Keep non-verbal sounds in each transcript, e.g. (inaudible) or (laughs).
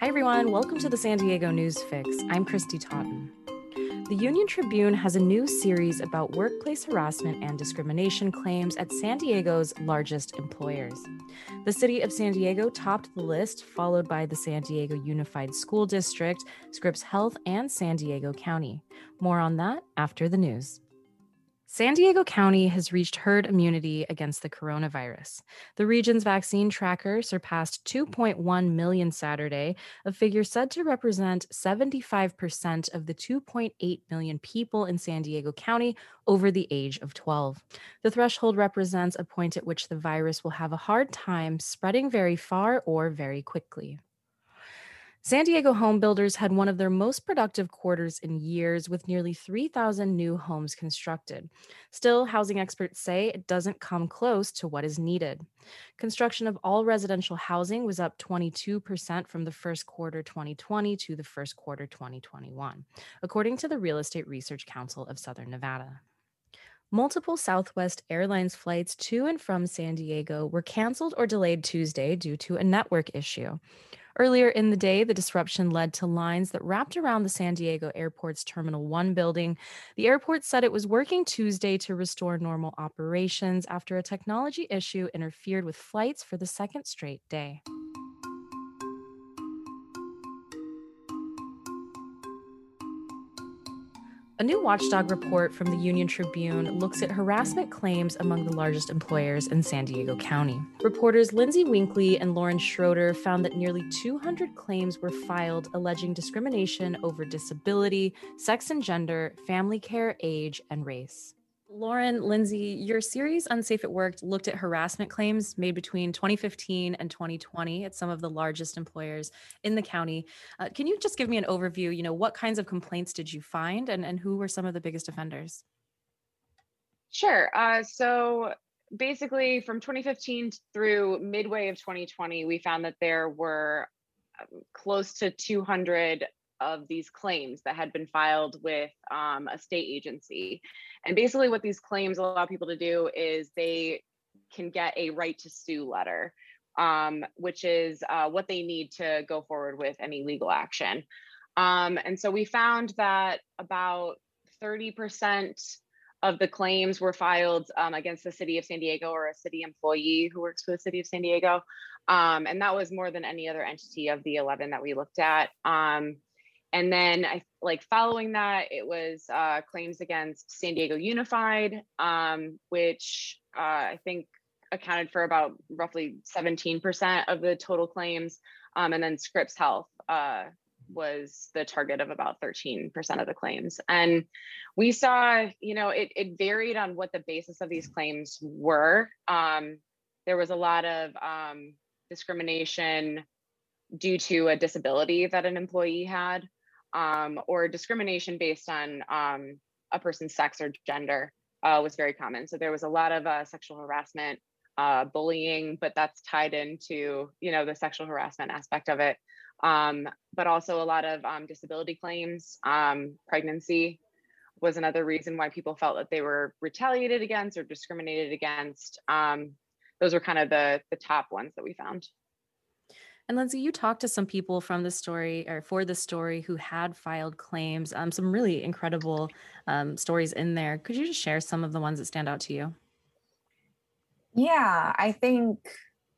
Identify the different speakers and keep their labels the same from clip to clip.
Speaker 1: Hi, everyone. Welcome to the San Diego News Fix. I'm Kristy Totten. The Union Tribune has a new series about workplace harassment and discrimination claims at San Diego's largest employers. The city of San Diego topped the list, followed by the San Diego Unified School District, Scripps Health, and San Diego County. More on that after the news. San Diego County has reached herd immunity against the coronavirus. The region's vaccine tracker surpassed 2.1 million Saturday, a figure said to represent 75% of the 2.8 million people in San Diego County over the age of 12. The threshold represents a point at which the virus will have a hard time spreading very far or very quickly. San Diego home builders had one of their most productive quarters in years with nearly 3,000 new homes constructed. Still, housing experts say it doesn't come close to what is needed. Construction of all residential housing was up 22% from the first quarter 2020 to the first quarter 2021, according to the Real Estate Research Council of Southern Nevada. Multiple Southwest Airlines flights to and from San Diego were canceled or delayed Tuesday due to a network issue. Earlier in the day, the disruption led to lines that wrapped around the San Diego Airport's Terminal 1 building. The airport said it was working Tuesday to restore normal operations after a technology issue interfered with flights for the second straight day. A new watchdog report from the Union Tribune looks at harassment claims among the largest employers in San Diego County. Reporters Lyndsay Winkley and Lauren Schroeder found that nearly 200 claims were filed alleging discrimination over disability, sex and gender, family care, age, and race. Lauren, Lyndsay, your series Unsafe at Work looked at harassment claims made between 2015 and 2020 at some of the largest employers in the county. Uh, can you just give me an overview? You know, what kinds of complaints did you find and, and who were some of the biggest offenders?
Speaker 2: Sure. Uh, so basically, from 2015 through midway of 2020, we found that there were um, close to 200 of these claims that had been filed with um, a state agency. And basically, what these claims allow people to do is they can get a right to sue letter, um, which is uh, what they need to go forward with any legal action. Um, and so we found that about 30% of the claims were filed um, against the city of San Diego or a city employee who works for the city of San Diego. Um, and that was more than any other entity of the 11 that we looked at. Um, and then I like following that, it was uh, claims against San Diego Unified, um, which uh, I think accounted for about roughly 17% of the total claims. Um, and then Scripps Health uh, was the target of about 13% of the claims. And we saw, you know, it, it varied on what the basis of these claims were. Um, there was a lot of um, discrimination due to a disability that an employee had um, or discrimination based on um, a person's sex or gender uh, was very common. So there was a lot of uh, sexual harassment, uh, bullying, but that's tied into you know the sexual harassment aspect of it. Um, but also a lot of um, disability claims. Um, pregnancy was another reason why people felt that they were retaliated against or discriminated against. Um, those were kind of the the top ones that we found.
Speaker 1: And Lyndsay, you talked to some people from the story or for the story who had filed claims. Um, some really incredible um, stories in there. Could you just share some of the ones that stand out to you?
Speaker 3: Yeah, I think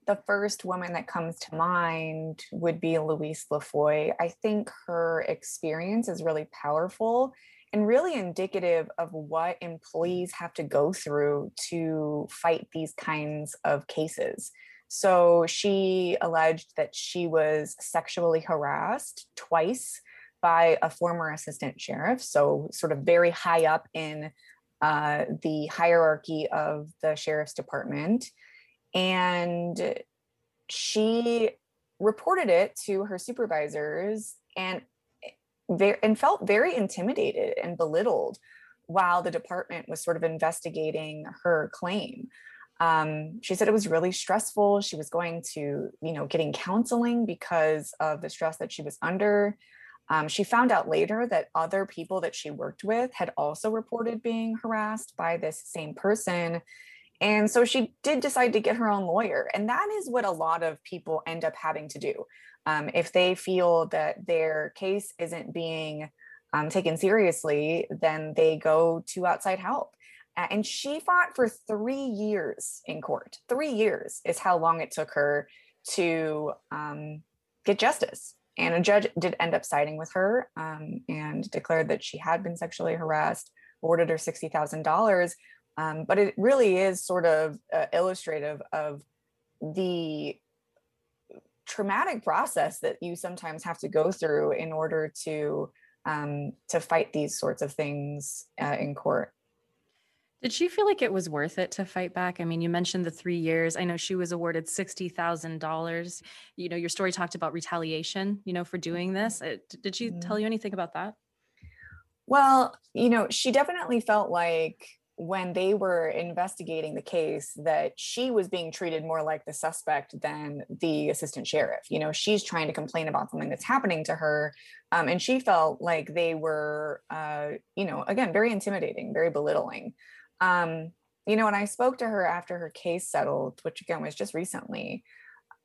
Speaker 3: the first woman that comes to mind would be Louise LaFoy. I think her experience is really powerful and really indicative of what employees have to go through to fight these kinds of cases. So she alleged that she was sexually harassed twice by a former assistant sheriff. So, sort of very high up in uh, the hierarchy of the sheriff's department. And she reported it to her supervisors and and felt very intimidated and belittled while the department was sort of investigating her claim um, she said it was really stressful she was going to you know getting counseling because of the stress that she was under um, she found out later that other people that she worked with had also reported being harassed by this same person And so she did decide to get her own lawyer. And that is what a lot of people end up having to do. Um, if they feel that their case isn't being um, taken seriously, then they go to outside help. And she fought for three years in court. Three years is how long it took her to um, get justice. And a judge did end up siding with her um, and declared that she had been sexually harassed, awarded her $60,000. Um, but it really is sort of uh, illustrative of the traumatic process that you sometimes have to go through in order to um, to fight these sorts of things uh, in court.
Speaker 1: Did she feel like it was worth it to fight back? I mean, you mentioned the three years. I know she was awarded $60,000. You know, your story talked about retaliation, you know, for doing this. Uh, did she tell mm-hmm. you anything about that?
Speaker 3: Well, you know, she definitely felt like when they were investigating the case that she was being treated more like the suspect than the assistant sheriff you know she's trying to complain about something that's happening to her um, and she felt like they were uh, you know again very intimidating very belittling um, you know when i spoke to her after her case settled which again was just recently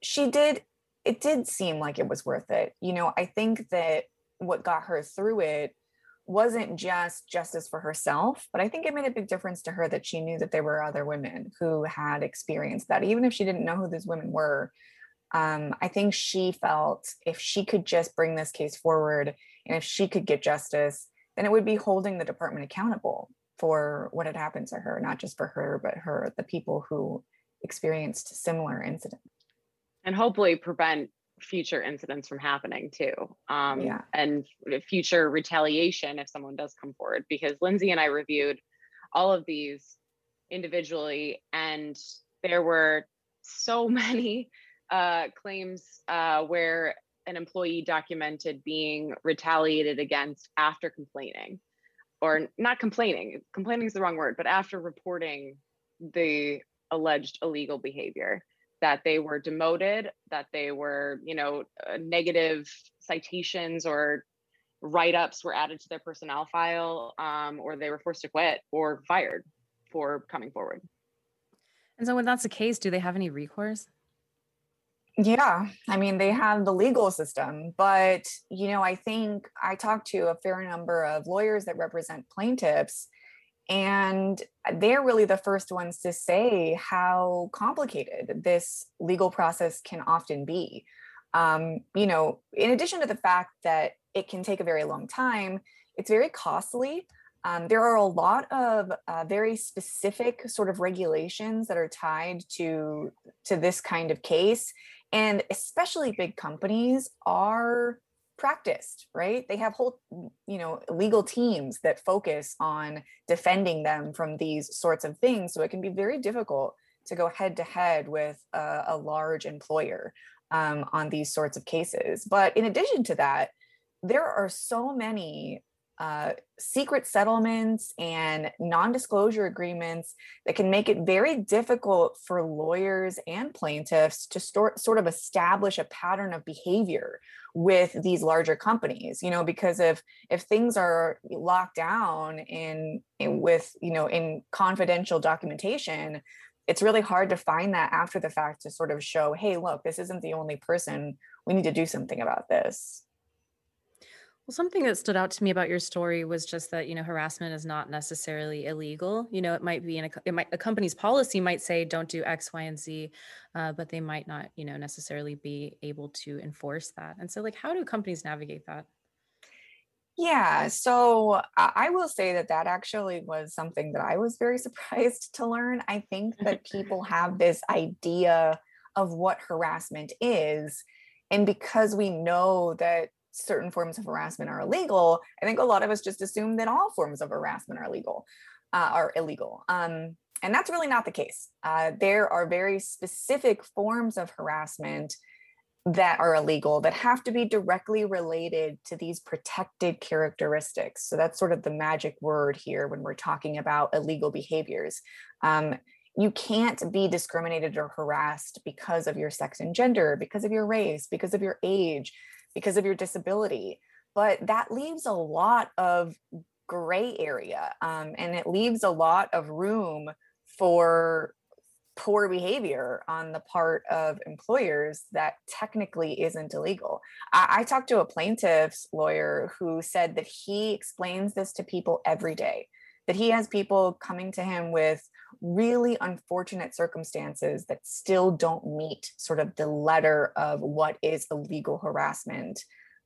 Speaker 3: she did it did seem like it was worth it you know i think that what got her through it wasn't just justice for herself, but I think it made a big difference to her that she knew that there were other women who had experienced that, even if she didn't know who these women were. Um, I think she felt if she could just bring this case forward and if she could get justice, then it would be holding the department accountable for what had happened to her, not just for her, but her, the people who experienced similar incidents.
Speaker 2: And hopefully prevent future incidents from happening too um, yeah. and future retaliation if someone does come forward because lindsay and i reviewed all of these individually and there were so (laughs) many uh, claims uh, where an employee documented being retaliated against after complaining or not complaining complaining is the wrong word but after reporting the alleged illegal behavior that they were demoted, that they were, you know, uh, negative citations or write ups were added to their personnel file, um, or they were forced to quit or fired for coming forward.
Speaker 1: And so, when that's the case, do they have any recourse?
Speaker 3: Yeah, I mean, they have the legal system, but, you know, I think I talked to a fair number of lawyers that represent plaintiffs and they're really the first ones to say how complicated this legal process can often be. Um, you know, in addition to the fact that it can take a very long time, it's very costly. Um, there are a lot of uh, very specific sort of regulations that are tied to to this kind of case, and especially big companies are practiced right? They have whole you know legal teams that focus on defending them from these sorts of things. So it can be very difficult to go head to head with a, a large employer um, on these sorts of cases. But in addition to that there are so many uh, secret settlements and non disclosure agreements that can make it very difficult for lawyers and plaintiffs to start, sort of establish a pattern of behavior with these larger companies you know because if if things are locked down in, in with you know in confidential documentation it's really hard to find that after the fact to sort of show hey look this isn't the only person. We need to do something about this
Speaker 1: well, something that stood out to me about your story was just that you know harassment is not necessarily illegal. You know, it might be in a it might a company's policy might say don't do X, Y, and Z, uh, but they might not you know necessarily be able to enforce that. And so, like, how do companies navigate that?
Speaker 3: Yeah, so I will say that that actually was something that I was very (laughs) surprised to learn. I think that people (laughs) have this idea of what harassment is. And because we know that certain forms of harassment are illegal, I think a lot of us just assume that all forms of harassment are legal, uh, are illegal. Um, and that's really not the case. Uh, there are very specific forms of harassment that are illegal that have to be directly related to these protected characteristics. So that's sort of the magic word here when we're talking about illegal behaviors. Um, you can't be discriminated or harassed because of your sex and gender, because of your race, because of your age, because of your disability. But that leaves a lot of gray area um, and it leaves a lot of room for poor behavior on the part of employers that technically isn't illegal. I, I, talked to a plaintiff's lawyer who said that he explains this to people every day, that he has people coming to him with really unfortunate circumstances that still don't meet sort of the letter of what is illegal harassment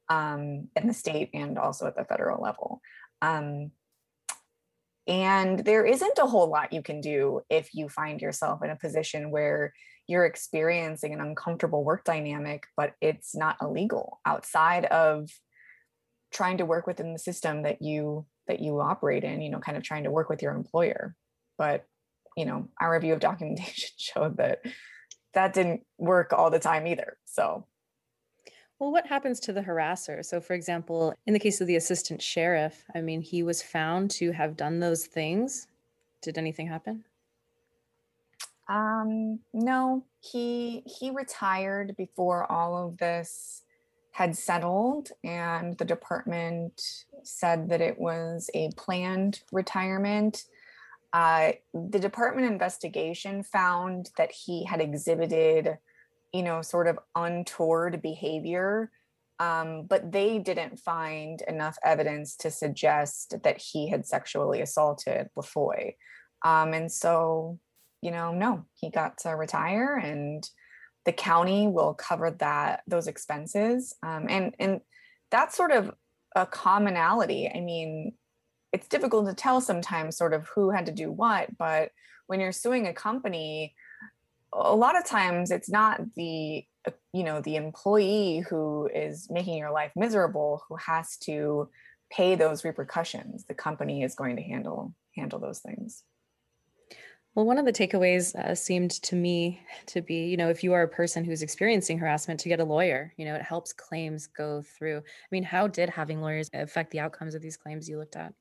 Speaker 3: um, in the state and also at the federal level. Um, and there isn't a whole lot you can do if you find yourself in a position where you're experiencing an uncomfortable work dynamic, but it's not illegal outside of trying to work within the system that you that you operate in, you know, kind of trying to work with your employer. But, you know, our review of documentation (laughs) showed that that didn't work all the time either. So
Speaker 1: well, what happens to the harasser? So, for example, in the case of the assistant sheriff, I mean, he was found to have done those things. Did anything happen?
Speaker 3: Um, no, he he retired before all of this had settled, and the department said that it was a planned retirement. Uh, the department investigation found that he had exhibited you know, sort of untoward behavior. Um, but they didn't find enough evidence to suggest that he had sexually assaulted Lafoy. Um, and so, you know, no, he got to retire and the county will cover that those expenses. Um, and and that's sort of a commonality. I mean, it's difficult to tell sometimes sort of who had to do what, but when you're suing a company, a lot of times it's not the uh, you know the employee who is making your life miserable who has to pay those repercussions. The company is going to handle handle those things.
Speaker 1: Well one of the takeaways uh, seemed to me to be you know if you are a person who's experiencing harassment to get a lawyer you know it helps claims go through. I mean how did having lawyers affect the outcomes of these claims you looked at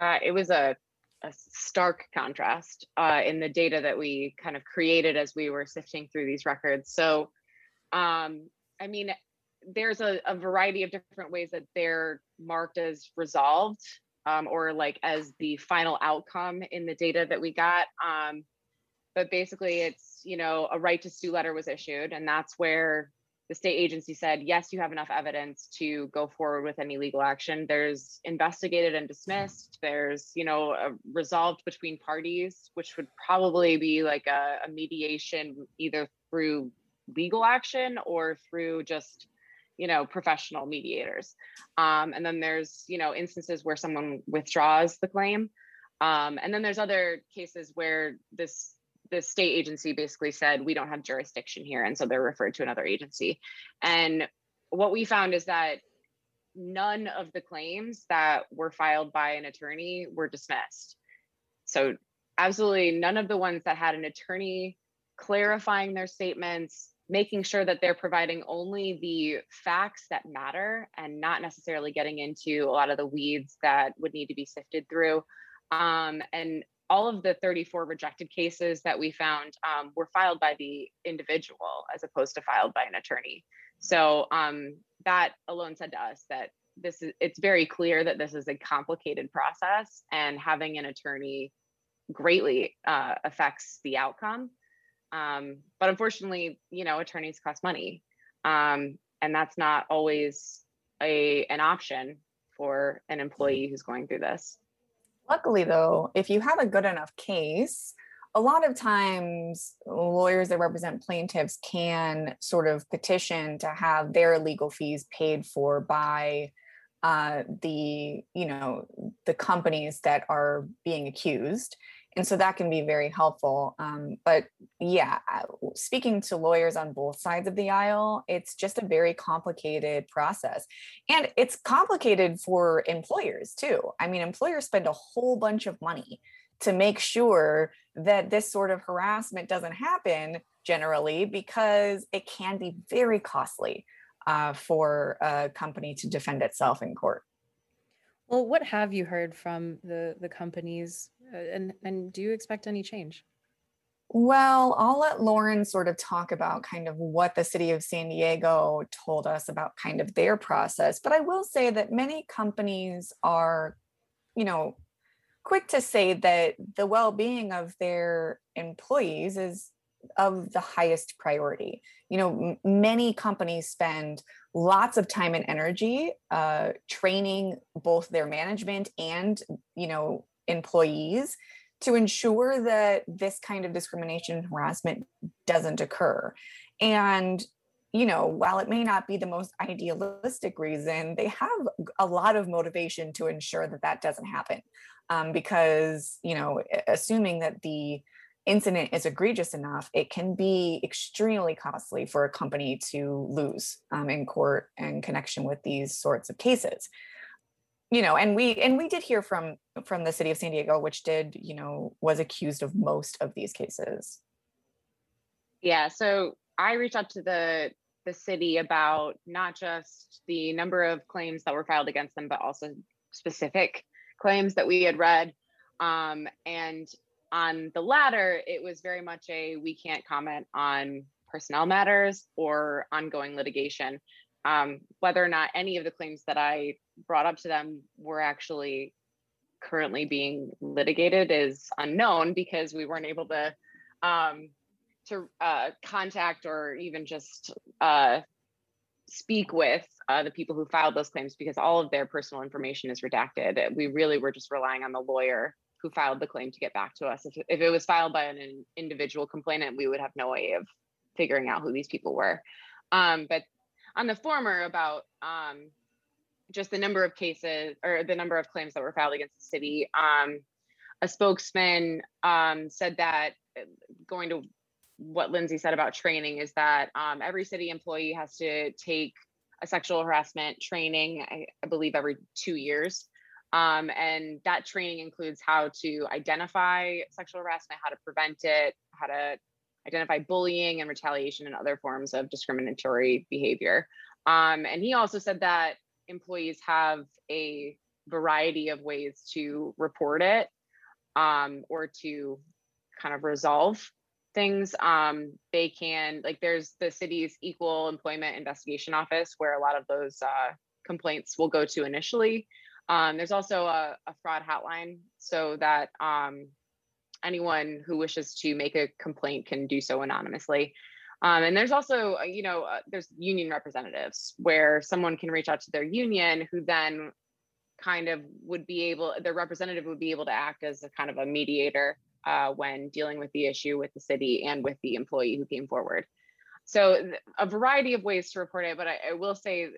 Speaker 2: uh, it was a a stark contrast uh, in the data that we kind of created as we were sifting through these records. So, um, I mean, there's a, a, variety of different ways that they're marked as resolved um, or like as the final outcome in the data that we got. Um, but basically, it's, you know, a right to sue letter was issued, and that's where the state agency said, yes, you have enough evidence to go forward with any legal action. There's investigated and dismissed. There's, you know, resolved between parties, which would probably be like a, a mediation either through legal action or through just, you know, professional mediators. Um, and then there's, you know, instances where someone withdraws the claim. Um, and then there's other cases where this the state agency basically said we don't have jurisdiction here and so they're referred to another agency. And what we found is that none of the claims that were filed by an attorney were dismissed. So absolutely none of the ones that had an attorney clarifying their statements making sure that they're providing only the facts that matter and not necessarily getting into a lot of the weeds that would need to be sifted through. Um, and all of the 34 rejected cases that we found um, were filed by the individual as opposed to filed by an attorney. So um, that alone said to us that this is it's very clear that this is a complicated process and having an attorney greatly uh, affects the outcome. Um, but unfortunately, you know, attorneys cost money, um, and that's not always a an option for an employee who's going through this.
Speaker 3: Luckily, though, if you have a good enough case, a lot of times lawyers that represent plaintiffs can sort of petition to have their legal fees paid for by uh, the you know the companies that are being accused and so that can be very helpful um, but yeah speaking to lawyers on both sides of the aisle it's just a very complicated process. And it's complicated for employers too. I mean employers spend a whole bunch of money to make sure that this sort of harassment doesn't happen generally because it can be very costly uh, for a company to defend itself in court.
Speaker 1: Well, what have you heard from the the companies, and and do you expect any change?
Speaker 3: Well, I'll let Lauren sort of talk about kind of what the city of San Diego told us about kind of their process. But I will say that many companies are, you know, quick to say that the well-being of their employees is of the highest priority. You know, m- many companies spend lots of time and energy uh, training both their management and you know employees to ensure that this kind of discrimination and harassment doesn't occur. And you know, while it may not be the most idealistic reason, they have a lot of motivation to ensure that that doesn't happen. Um, because, you know, assuming that the incident is egregious enough, it can be extremely costly for a company to lose um, in court in connection with these sorts of cases. You know, and we and we did hear from from the city of San Diego, which did, you know, was accused of most of these cases.
Speaker 2: Yeah, so I reached out to the the city about not just the number of claims that were filed against them, but also specific claims that we had read. Um, and on the latter, it was very much a we can't comment on personnel matters or ongoing litigation. Um, whether or not any of the claims that I brought up to them were actually currently being litigated is unknown because we weren't able to um, to uh, contact or even just uh, speak with uh, the people who filed those claims because all of their personal information is redacted. We really were just relying on the lawyer who filed the claim to get back to us. If, if it was filed by an individual complainant, we would have no way of figuring out who these people were. Um, but on the former, about um, just the number of cases or the number of claims that were filed against the city, um, a spokesman um, said that uh, going to what Lyndsay said about training is that um, every city employee has to take a sexual harassment training, I, I believe, every two years. Um, and that training includes how to identify sexual harassment, how to prevent it, how to identify bullying and retaliation and other forms of discriminatory behavior. Um, and he also said that employees have a variety of ways to report it um, or to kind of resolve things. Um, they can, like, there's the city's equal employment investigation office where a lot of those uh, complaints will go to initially. Um, there's also a, a, fraud hotline so that um, anyone who wishes to make a complaint can do so anonymously. Um, and there's also, uh, you know, uh, there's union representatives where someone can reach out to their union who then kind of would be able, their representative would be able to act as a kind of a mediator uh, when dealing with the issue with the city and with the employee who came forward. So a variety of ways to report it, but I, I will say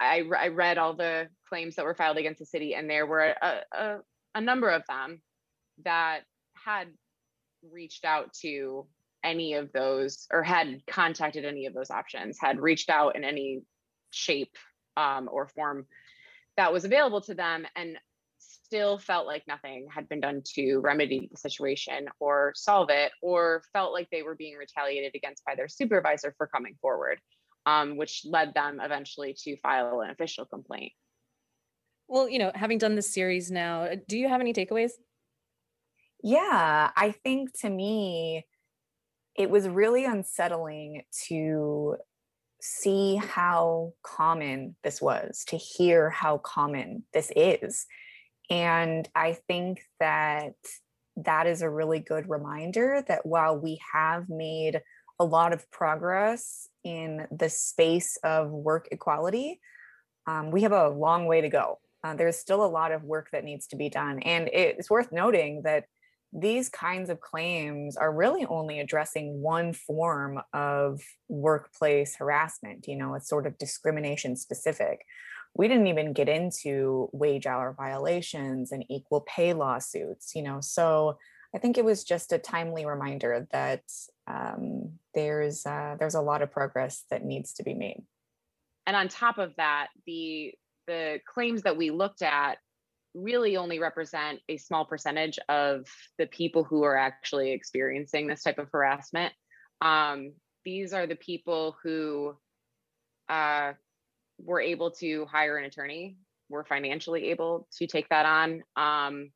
Speaker 2: I, I read all the claims that were filed against the city, and there were a, a, a number of them that had reached out to any of those or had contacted any of those options, had reached out in any shape um, or form that was available to them, and still felt like nothing had been done to remedy the situation or solve it, or felt like they were being retaliated against by their supervisor for coming forward um, which led them eventually to file an official complaint.
Speaker 1: Well, you know, having done this series now, do you have any takeaways?
Speaker 3: Yeah, I think to me, it was really unsettling to see how common this was, to hear how common this is. And I think that that is a really good reminder that while we have made a lot of progress in the space of work equality, um, we have a long way to go. Uh, there's still a lot of work that needs to be done. And it's worth noting that these kinds of claims are really only addressing one form of workplace harassment. You know, it's sort of discrimination specific. We didn't even get into wage hour violations and equal pay lawsuits, you know. So I think it was just a timely reminder that um, there's uh, there's a lot of progress that needs to be made.
Speaker 2: And on top of that, the the claims that we looked at really only represent a small percentage of the people who are actually experiencing this type of harassment. Um, these are the people who uh, were able to hire an attorney, were financially able to take that on, um,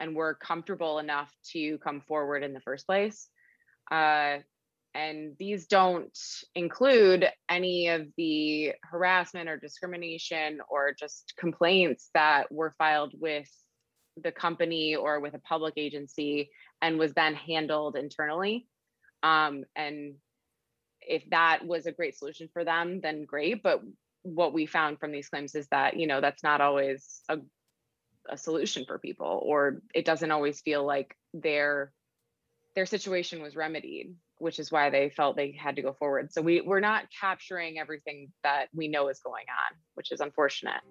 Speaker 2: and were comfortable enough to come forward in the first place. Uh, and these don't include any of the harassment or discrimination or just complaints that were filed with the company or with a public agency and was then handled internally. Um, and if that was a great solution for them, then great. But what we found from these claims is that, you know, that's not always a, a solution for people, or it doesn't always feel like their their situation was remedied, which is why they felt they had to go forward. So we, we're not capturing everything that we know is going on, which is unfortunate.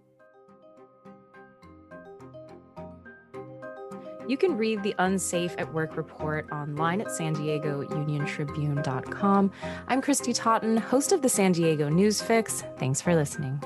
Speaker 1: You can read the Unsafe at Work report online at san diego union tribune.com. I'm Kristy Totten, host of the San Diego News Fix. Thanks for listening.